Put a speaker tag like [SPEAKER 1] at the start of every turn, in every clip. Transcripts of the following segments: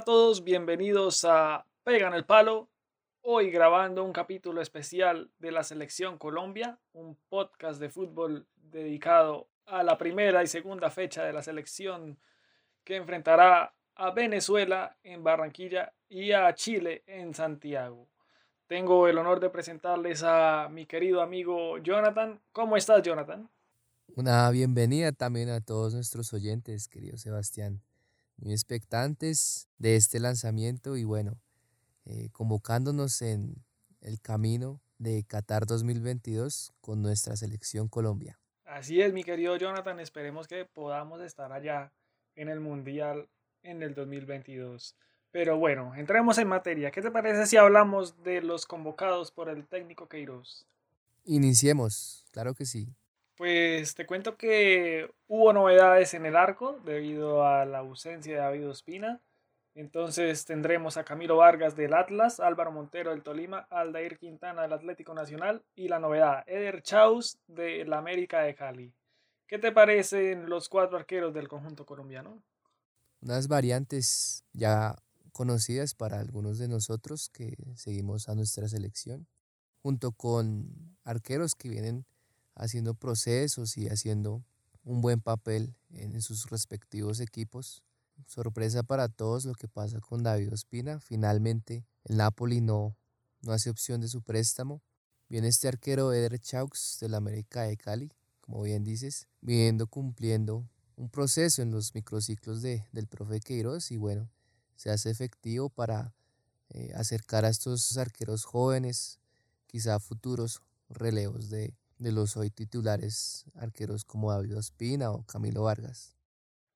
[SPEAKER 1] a todos, bienvenidos a Pegan el Palo. Hoy grabando un capítulo especial de la Selección Colombia, un podcast de fútbol dedicado a la primera y segunda fecha de la selección que enfrentará a Venezuela en Barranquilla y a Chile en Santiago. Tengo el honor de presentarles a mi querido amigo Jonathan. ¿Cómo estás, Jonathan?
[SPEAKER 2] Una bienvenida también a todos nuestros oyentes, querido Sebastián muy expectantes de este lanzamiento y bueno, eh, convocándonos en el camino de Qatar 2022 con nuestra selección Colombia.
[SPEAKER 1] Así es, mi querido Jonathan, esperemos que podamos estar allá en el Mundial en el 2022. Pero bueno, entremos en materia. ¿Qué te parece si hablamos de los convocados por el técnico Queiroz?
[SPEAKER 2] Iniciemos, claro que sí.
[SPEAKER 1] Pues te cuento que hubo novedades en el arco debido a la ausencia de David Ospina. Entonces tendremos a Camilo Vargas del Atlas, Álvaro Montero del Tolima, Aldair Quintana del Atlético Nacional y la novedad, Eder Chaus del América de Cali. ¿Qué te parecen los cuatro arqueros del conjunto colombiano?
[SPEAKER 2] Unas variantes ya conocidas para algunos de nosotros que seguimos a nuestra selección, junto con arqueros que vienen haciendo procesos y haciendo un buen papel en sus respectivos equipos. Sorpresa para todos lo que pasa con David Ospina. Finalmente el Napoli no, no hace opción de su préstamo. Viene este arquero Eder Chaux del América de Cali, como bien dices, viendo cumpliendo un proceso en los microciclos de, del profe Queiroz y bueno, se hace efectivo para eh, acercar a estos arqueros jóvenes, quizá futuros relevos de, de los hoy titulares arqueros como David Ospina o Camilo Vargas.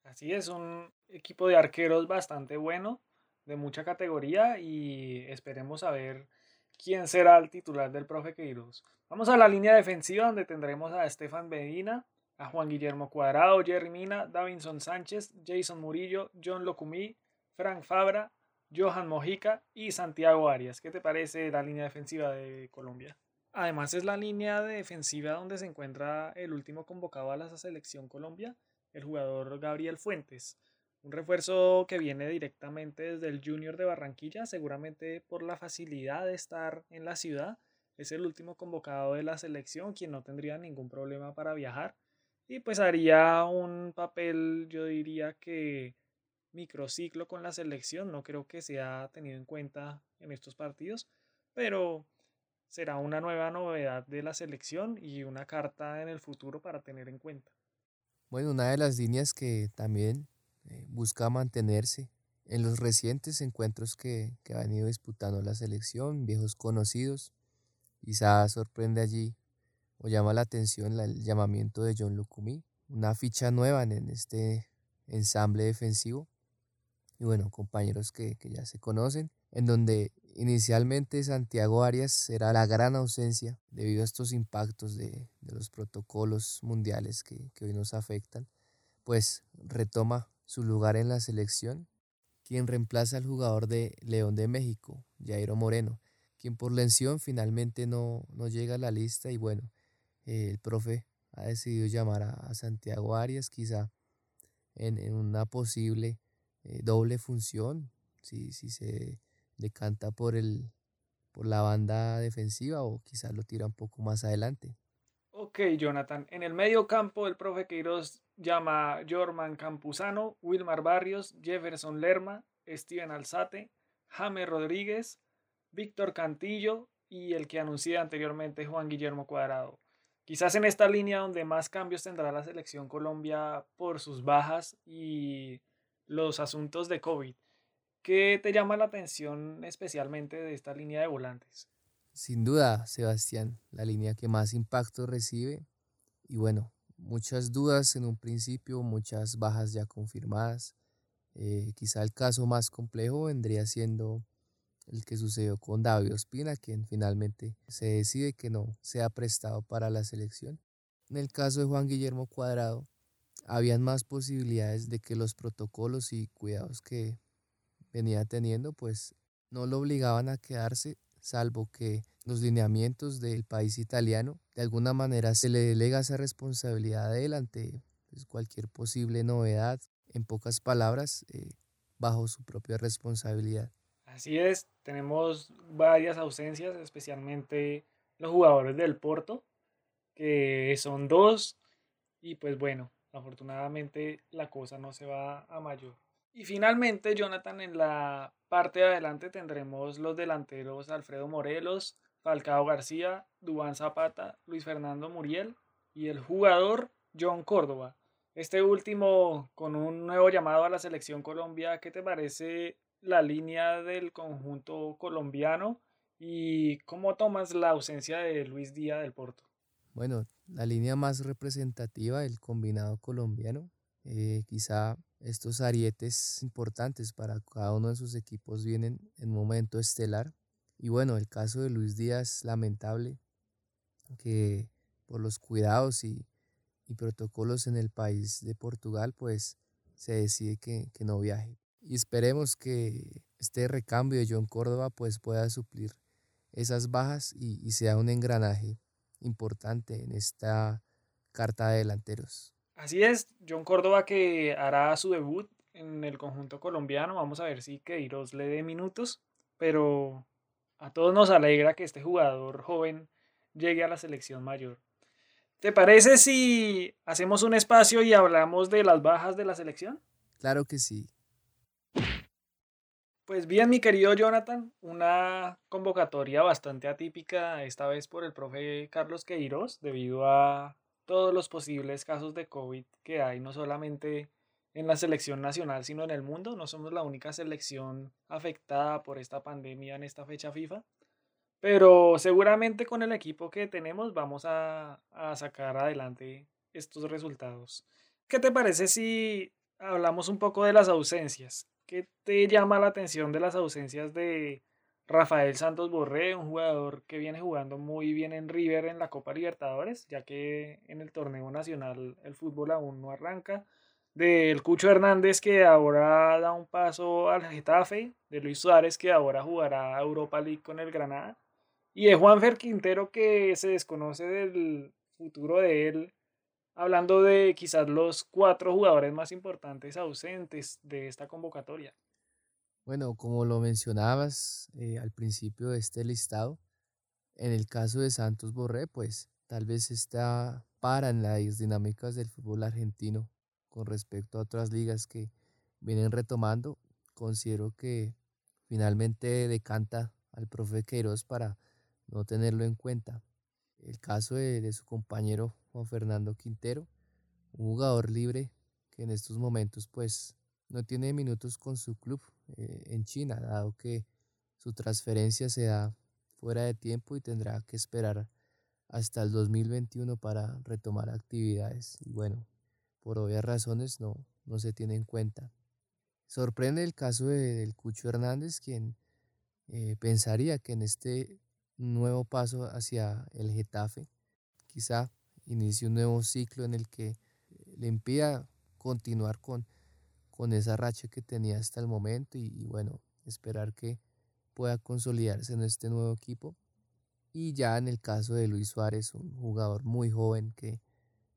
[SPEAKER 1] Así es, un equipo de arqueros bastante bueno, de mucha categoría y esperemos a ver quién será el titular del profe Queiroz. Vamos a la línea defensiva donde tendremos a Estefan Medina, a Juan Guillermo Cuadrado, Jerry Mina, Davinson Sánchez, Jason Murillo, John Locumí, Frank Fabra, Johan Mojica y Santiago Arias. ¿Qué te parece la línea defensiva de Colombia? Además es la línea defensiva donde se encuentra el último convocado a la selección Colombia, el jugador Gabriel Fuentes. Un refuerzo que viene directamente desde el Junior de Barranquilla, seguramente por la facilidad de estar en la ciudad. Es el último convocado de la selección, quien no tendría ningún problema para viajar. Y pues haría un papel, yo diría que microciclo con la selección. No creo que sea tenido en cuenta en estos partidos, pero será una nueva novedad de la selección y una carta en el futuro para tener en cuenta.
[SPEAKER 2] Bueno, una de las líneas que también eh, busca mantenerse en los recientes encuentros que, que ha venido disputando la selección, viejos conocidos, quizá sorprende allí o llama la atención el llamamiento de John Lucumí, una ficha nueva en, este ensamble defensivo. Y bueno, compañeros que, que ya se conocen, en donde Inicialmente Santiago Arias será la gran ausencia debido a estos impactos de, los protocolos mundiales que, hoy nos afectan, pues retoma su lugar en la selección, quien reemplaza al jugador de León de México, Jairo Moreno, quien por lesión finalmente no, llega a la lista y bueno, eh, el profe ha decidido llamar a, Santiago Arias quizá en, una posible eh, doble función, si, si se decanta por, el, por la banda defensiva o quizás lo tira un poco más adelante.
[SPEAKER 1] Ok, Jonathan. En el medio campo, el profe Queiroz llama Jorman Campuzano, Wilmar Barrios, Jefferson Lerma, Steven Alzate, James Rodríguez, Víctor Cantillo y el que anuncié anteriormente, Juan Guillermo Cuadrado. Quizás en esta línea donde más cambios tendrá la selección Colombia por sus bajas y los asuntos de COVID. ¿Qué te llama la atención especialmente de esta línea de volantes?
[SPEAKER 2] Sin duda, Sebastián, la línea que más impacto recibe. Y bueno, muchas dudas en un principio, muchas bajas ya confirmadas. Eh, quizá el caso más complejo vendría siendo el que sucedió con David Ospina, quien finalmente se decide que no sea prestado para la selección. En el caso de Juan Guillermo Cuadrado, habían más posibilidades de que los protocolos y cuidados que venía teniendo, pues no lo obligaban a quedarse, salvo que los lineamientos del país italiano, de alguna manera se le delega esa responsabilidad a él pues, cualquier posible novedad. En pocas palabras, eh, bajo su propia responsabilidad.
[SPEAKER 1] Así es, tenemos varias ausencias, especialmente los jugadores del Porto, que son dos, y pues bueno, afortunadamente la cosa no se va a mayor. Y finalmente, Jonathan, en la parte de adelante tendremos los delanteros Alfredo Morelos, Falcao García, Dubán Zapata, Luis Fernando Muriel y el jugador John Córdoba. Este último con un nuevo llamado a la selección Colombia, ¿qué te parece la línea del conjunto colombiano y cómo tomas la ausencia de Luis Díaz del Porto?
[SPEAKER 2] Bueno, la línea más representativa del combinado colombiano, eh, quizá estos arietes importantes para cada uno de sus equipos vienen en momento estelar. Y bueno, el caso de Luis Díaz, lamentable, que por los cuidados y, protocolos en el país de Portugal, pues se decide que, que no viaje. Y esperemos que este recambio de John Córdoba pues pueda suplir esas bajas y, sea un engranaje importante en esta carta de delanteros.
[SPEAKER 1] Así es, John Córdoba que hará su debut en el conjunto colombiano. Vamos a ver si Queiroz le dé minutos, pero a todos nos alegra que este jugador joven llegue a la selección mayor. ¿Te parece si hacemos un espacio y hablamos de las bajas de la selección?
[SPEAKER 2] Claro que sí.
[SPEAKER 1] Pues bien, mi querido Jonathan, una convocatoria bastante atípica, esta vez por el profe Carlos Queiroz, debido a todos los posibles casos de COVID que hay, no solamente en la selección nacional, sino en el mundo. No somos la única selección afectada por esta pandemia en esta fecha FIFA, pero seguramente con el equipo que tenemos vamos a, a sacar adelante estos resultados. ¿Qué te parece si hablamos un poco de las ausencias? ¿Qué te llama la atención de las ausencias de Rafael Santos Borré, un jugador que viene jugando muy bien en River en la Copa Libertadores, ya que en el torneo nacional el fútbol aún no arranca? Del Cucho Hernández que ahora da un paso al Getafe, de Luis Suárez que ahora jugará Europa League con el Granada, y de Juanfer Quintero que se desconoce del futuro de él hablando de quizás los cuatro jugadores más importantes ausentes de esta convocatoria.
[SPEAKER 2] Bueno, como lo mencionabas eh, al principio de este listado, en el caso de Santos Borré, pues tal vez está para en las dinámicas del fútbol argentino con respecto a otras ligas que vienen retomando. Considero que finalmente decanta al profe Queiroz para no tenerlo en cuenta. El caso de su compañero Juan Fernando Quintero, un jugador libre que en estos momentos pues no tiene minutos con su club eh, en China, dado que su transferencia se da fuera de tiempo y tendrá que esperar hasta el 2021 para retomar actividades. Y bueno, por obvias razones no, no se tiene en cuenta. Sorprende el caso de, del Cucho Hernández, quien eh, pensaría que en este nuevo paso hacia el Getafe, quizá inicie un nuevo ciclo en el que le impida continuar con, con esa racha que tenía hasta el momento y, bueno, esperar que pueda consolidarse en este nuevo equipo. Y ya en el caso de Luis Suárez, un jugador muy joven que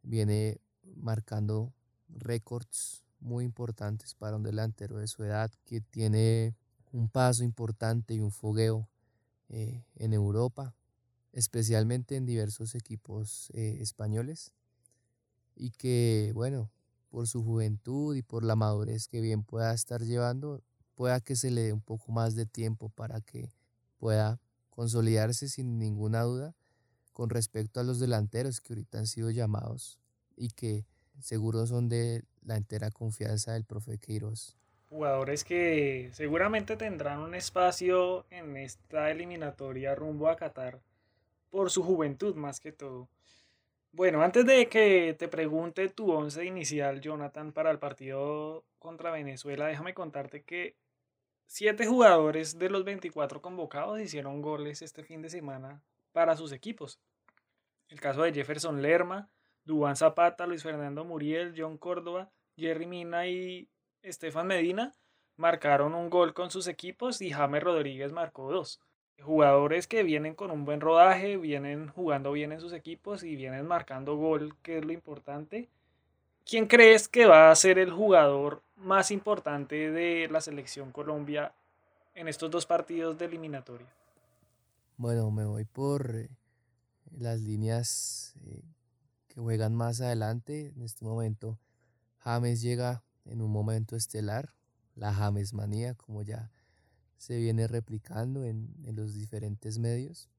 [SPEAKER 2] viene marcando récords muy importantes para un delantero de su edad, que tiene un paso importante y un fogueo eh, en Europa, especialmente en diversos equipos eh, españoles y que, bueno, por su juventud y por la madurez que bien pueda estar llevando, pueda que se le dé un poco más de tiempo para que pueda consolidarse sin ninguna duda con respecto a los delanteros que ahorita han sido llamados y que seguro son de la entera confianza del profe Queiroz.
[SPEAKER 1] Jugadores que seguramente tendrán un espacio en esta eliminatoria rumbo a Qatar por su juventud más que todo. Bueno, antes de que te pregunte tu once inicial, Jonathan, para el partido contra Venezuela, déjame contarte que siete jugadores de los 24 convocados hicieron goles este fin de semana para sus equipos. El caso de Jefferson Lerma, Dubán Zapata, Luis Fernando Muriel, John Córdoba, Jerry Mina y Estefan Medina marcaron un gol con sus equipos y James Rodríguez marcó dos jugadores que vienen con un buen rodaje, vienen jugando bien en sus equipos y vienen marcando gol, que es lo importante. ¿quién crees que va a ser el jugador más importante de la selección Colombia en estos dos partidos de eliminatoria?
[SPEAKER 2] Bueno, me voy por eh, las líneas eh, que juegan más adelante. En este momento, James llega en un momento estelar, la James manía, como ya se viene replicando en, en los diferentes medios,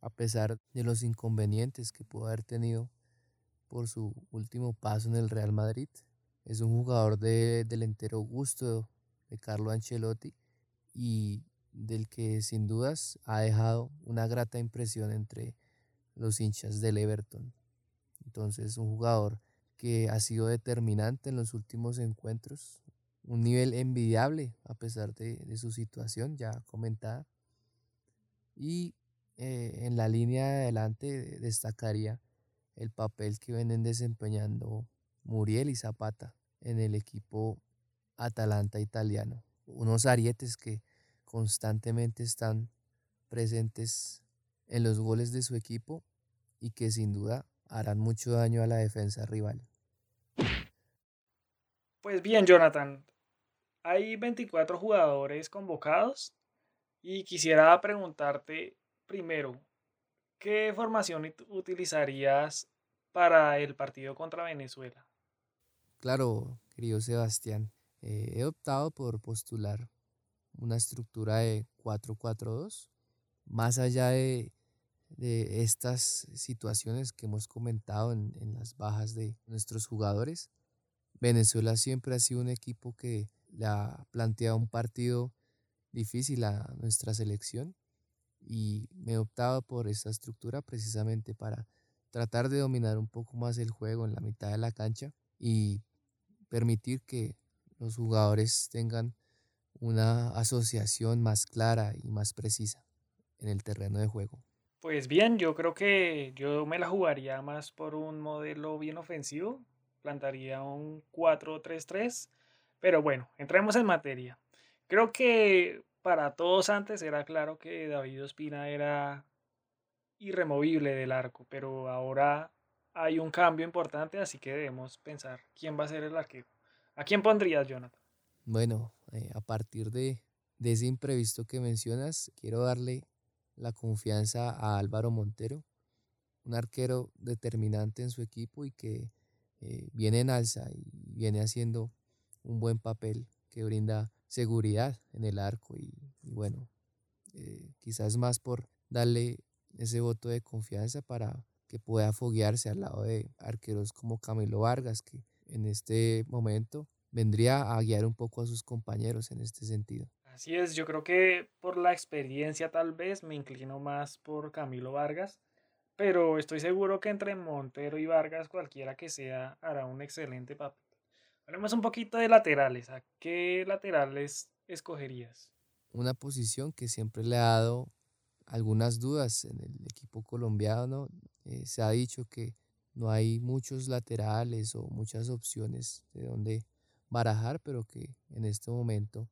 [SPEAKER 2] a pesar de los inconvenientes que pudo haber tenido por su último paso en el Real Madrid. Es un jugador de, del entero gusto de Carlo Ancelotti y del que sin dudas ha dejado una grata impresión entre los hinchas del Everton. Entonces, un jugador que ha sido determinante en los últimos encuentros, un nivel envidiable a pesar de, su situación ya comentada. Y eh, en la línea de adelante destacaría el papel que vienen desempeñando Muriel y Zapata en el equipo Atalanta italiano. Unos arietes que constantemente están presentes en los goles de su equipo y que sin duda harán mucho daño a la defensa rival.
[SPEAKER 1] Pues bien, Jonathan, hay 24 jugadores convocados y quisiera preguntarte primero, ¿qué formación utilizarías para el partido contra Venezuela?
[SPEAKER 2] Claro, querido Sebastián, eh, he optado por postular una estructura de 4-4-2, más allá de, estas situaciones que hemos comentado en, las bajas de nuestros jugadores. Venezuela siempre ha sido un equipo que le ha planteado un partido difícil a nuestra selección y me he optado por esta estructura precisamente para tratar de dominar un poco más el juego en la mitad de la cancha y permitir que los jugadores tengan una asociación más clara y más precisa en el terreno de juego?
[SPEAKER 1] Pues bien, yo creo que yo me la jugaría más por un modelo bien ofensivo, plantaría un 4-3-3, pero bueno, entremos en materia. Creo que para todos antes era claro que David Ospina era irremovible del arco, pero ahora hay un cambio importante, así que debemos pensar quién va a ser el arquero. ¿A quién pondrías, Jonathan?
[SPEAKER 2] Bueno, eh, a partir de, ese imprevisto que mencionas, quiero darle la confianza a Álvaro Montero, un arquero determinante en su equipo y que eh, viene en alza y viene haciendo un buen papel que brinda seguridad en el arco y, bueno, eh, quizás más por darle ese voto de confianza para que pueda foguearse al lado de arqueros como Camilo Vargas, que en este momento vendría a guiar un poco a sus compañeros en este sentido.
[SPEAKER 1] Así es, yo creo que por la experiencia tal vez me inclino más por Camilo Vargas, pero estoy seguro que entre Montero y Vargas cualquiera que sea hará un excelente papel. Hablemos un poquito de laterales. ¿A qué laterales escogerías?
[SPEAKER 2] Una posición que siempre le ha dado algunas dudas en el equipo colombiano. Eh, se ha dicho que no hay muchos laterales o muchas opciones de donde barajar, pero que en este momento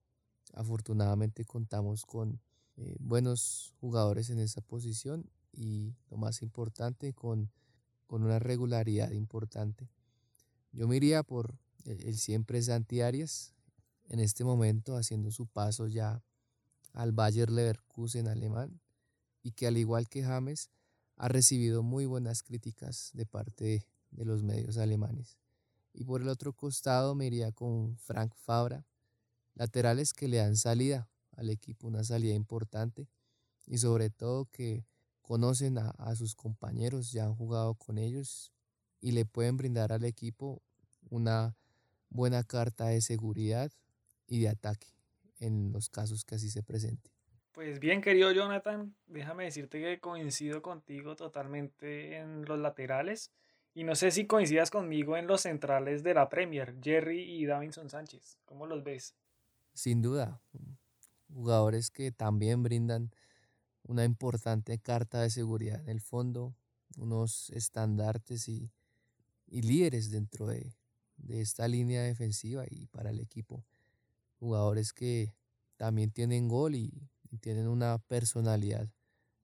[SPEAKER 2] afortunadamente contamos con eh, buenos jugadores en esa posición y lo más importante con, con una regularidad importante. Yo me iría por el, siempre Santi Arias, en este momento haciendo su paso ya al Bayer Leverkusen alemán y que al igual que James ha recibido muy buenas críticas de parte de los medios alemanes. Y por el otro costado me iría con Frank Fabra, laterales que le dan salida al equipo, una salida importante y sobre todo que conocen a, a, sus compañeros, ya han jugado con ellos y le pueden brindar al equipo una buena carta de seguridad y de ataque en los casos que así se presente.
[SPEAKER 1] Pues bien, querido Jonathan, déjame decirte que coincido contigo totalmente en los laterales. Y no sé si coincidas conmigo en los centrales de la Premier, Jerry y Davinson Sánchez. ¿Cómo los ves?
[SPEAKER 2] Sin duda, jugadores que también brindan una importante carta de seguridad en el fondo, unos estandartes y, líderes dentro de, de esta línea defensiva y para el equipo. Jugadores que también tienen gol y tienen una personalidad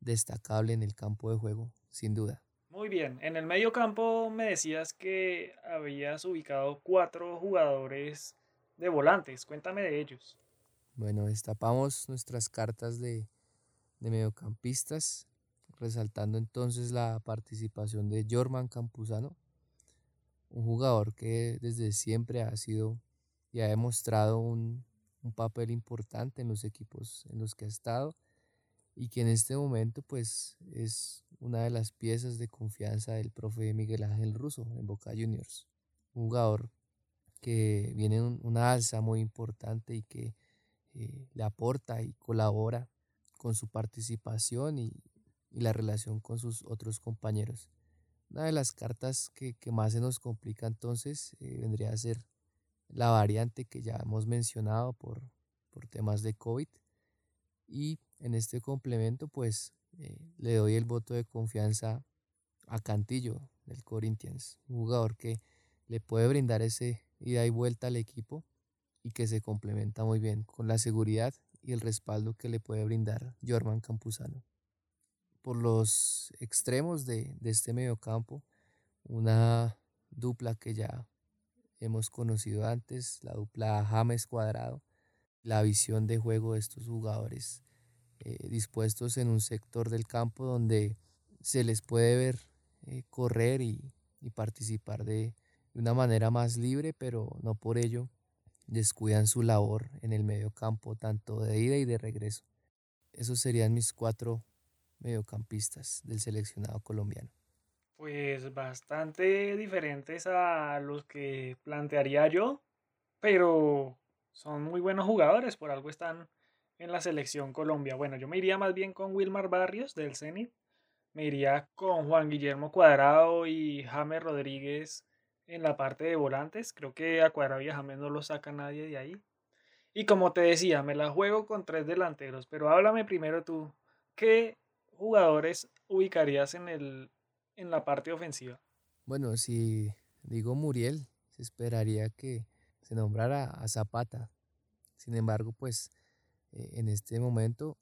[SPEAKER 2] destacable en el campo de juego, sin duda.
[SPEAKER 1] Muy bien, en el medio campo me decías que habías ubicado cuatro jugadores de volantes, cuéntame de ellos.
[SPEAKER 2] Bueno, destapamos nuestras cartas de, de mediocampistas, resaltando entonces la participación de Jorman Campuzano, un jugador que desde siempre ha sido y ha demostrado un, un papel importante en los equipos en los que ha estado y que en este momento pues es una de las piezas de confianza del profe Miguel Ángel Russo en Boca Juniors. Un jugador que viene en una alza muy importante y que eh, le aporta y colabora con su participación y, la relación con sus otros compañeros. Una de las cartas que, más se nos complica entonces eh, vendría a ser la variante que ya hemos mencionado por, por temas de COVID y en este complemento, pues eh, le doy el voto de confianza a Cantillo del Corinthians, un jugador que le puede brindar ese ida y vuelta al equipo y que se complementa muy bien con la seguridad y el respaldo que le puede brindar Jorman Campuzano. Por los extremos de, de este mediocampo, una dupla que ya hemos conocido antes, la dupla James Cuadrado, la visión de juego de estos jugadores eh, dispuestos en un sector del campo donde se les puede ver eh, correr y, participar de, una manera más libre, pero no por ello descuidan su labor en el medio campo, tanto de ida y de regreso. Esos serían mis cuatro mediocampistas del seleccionado colombiano.
[SPEAKER 1] Pues bastante diferentes a los que plantearía yo, pero son muy buenos jugadores, por algo están en la selección Colombia. Bueno, yo me iría más bien con Wilmar Barrios del Zenit. Me iría con Juan Guillermo Cuadrado y James Rodríguez en la parte de volantes. Creo que a Cuadrado y a James no lo saca nadie de ahí. Y como te decía, me la juego con tres delanteros. Pero háblame primero tú. ¿Qué jugadores ubicarías en, el, en la parte ofensiva?
[SPEAKER 2] Bueno, si digo Muriel, se esperaría que se nombrara a Zapata. Sin embargo, pues eh, en este momento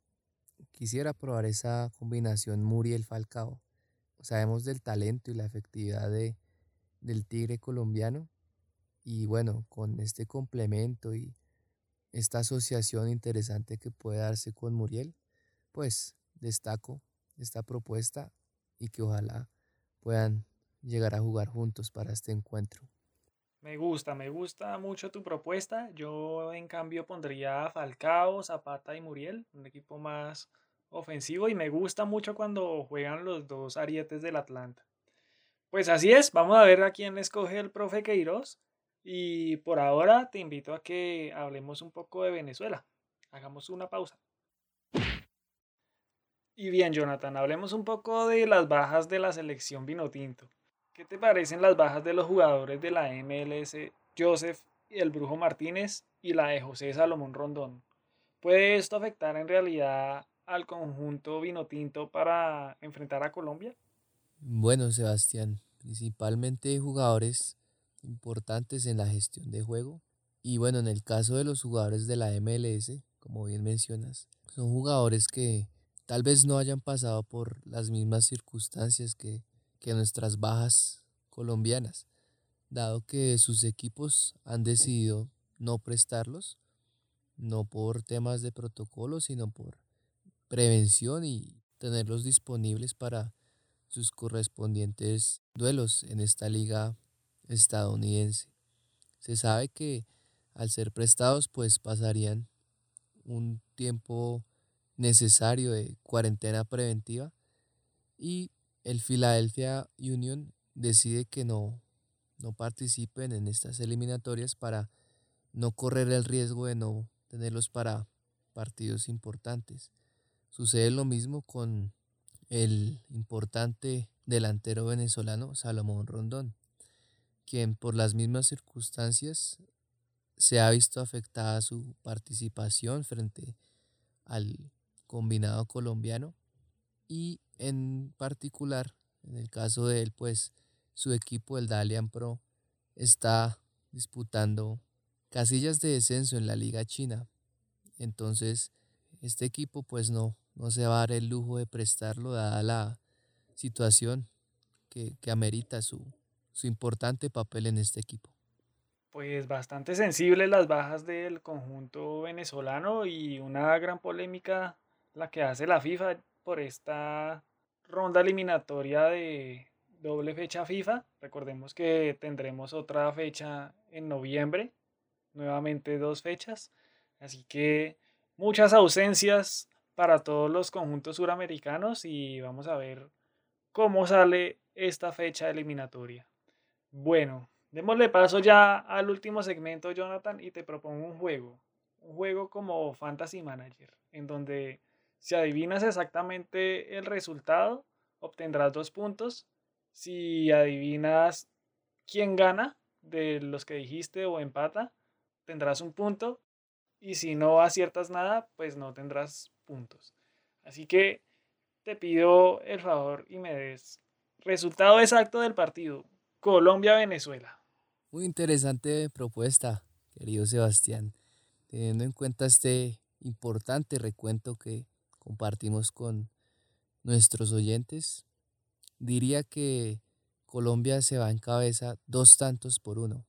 [SPEAKER 2] quisiera probar esa combinación Muriel-Falcao. Sabemos del talento y la efectividad de, del Tigre colombiano y bueno, con este complemento y esta asociación interesante que puede darse con Muriel, pues destaco esta propuesta y que ojalá puedan llegar a jugar juntos para este encuentro.
[SPEAKER 1] Me gusta, me gusta mucho tu propuesta. Yo en cambio pondría a Falcao, Zapata y Muriel, un equipo más ofensivo y me gusta mucho cuando juegan los dos arietes del Atlanta. Pues así es, vamos a ver a quién escoge el profe Queiroz y por ahora te invito a que hablemos un poco de Venezuela. Hagamos una pausa. Y bien, Jonathan, hablemos un poco de las bajas de la selección Vinotinto. ¿Qué te parecen las bajas de los jugadores de la MLS, Joseph y el Brujo Martínez y la de José Salomón Rondón? ¿Puede esto afectar en realidad al conjunto vinotinto para enfrentar a Colombia?
[SPEAKER 2] Bueno, Sebastián, principalmente jugadores importantes en la gestión de juego. Y bueno, en el caso de los jugadores de la MLS, como bien mencionas, son jugadores que tal vez no hayan pasado por las mismas circunstancias que que nuestras bajas colombianas, dado que sus equipos han decidido no prestarlos, no por temas de protocolo, sino por prevención y tenerlos disponibles para sus correspondientes duelos en esta liga estadounidense. Se sabe que al ser prestados pues pasarían un tiempo necesario de cuarentena preventiva y el Philadelphia Union decide que no, no participen en estas eliminatorias para no correr el riesgo de no tenerlos para partidos importantes. Sucede lo mismo con el importante delantero venezolano Salomón Rondón, quien por las mismas circunstancias se ha visto afectada su participación frente al combinado colombiano y en particular, en el caso de él, pues su equipo, el Dalian Pro, está disputando casillas de descenso en la liga china. Entonces, este equipo pues no, no se va a dar el lujo de prestarlo dada la situación que, amerita su, su importante papel en este equipo.
[SPEAKER 1] Pues bastante sensibles las bajas del conjunto venezolano y una gran polémica la que hace la FIFA por esta ronda eliminatoria de doble fecha FIFA. Recordemos que tendremos otra fecha en noviembre, nuevamente dos fechas. Así que muchas ausencias para todos los conjuntos suramericanos y vamos a ver cómo sale esta fecha eliminatoria. Bueno, démosle paso ya al último segmento, Jonathan, y te propongo un juego. Un juego como Fantasy Manager, en donde si adivinas exactamente el resultado, obtendrás dos puntos. Si adivinas quién gana de los que dijiste o empata, tendrás un punto. Y si no aciertas nada, pues no tendrás puntos. Así que te pido el favor y me des resultado exacto del partido. Colombia-Venezuela.
[SPEAKER 2] Muy interesante propuesta, querido Sebastián. Teniendo en cuenta este importante recuento que compartimos con nuestros oyentes, diría que Colombia se va en cabeza dos tantos por uno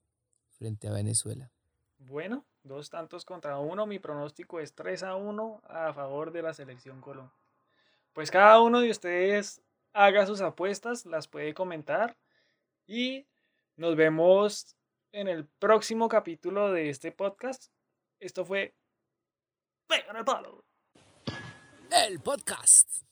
[SPEAKER 2] frente a Venezuela.
[SPEAKER 1] Bueno, dos tantos contra uno. Mi pronóstico es 3 a 1 a favor de la selección Colombia. Pues cada uno de ustedes haga sus apuestas, las puede comentar y nos vemos en el próximo capítulo de este podcast. Esto fue Pega el palo.
[SPEAKER 2] il-podcast.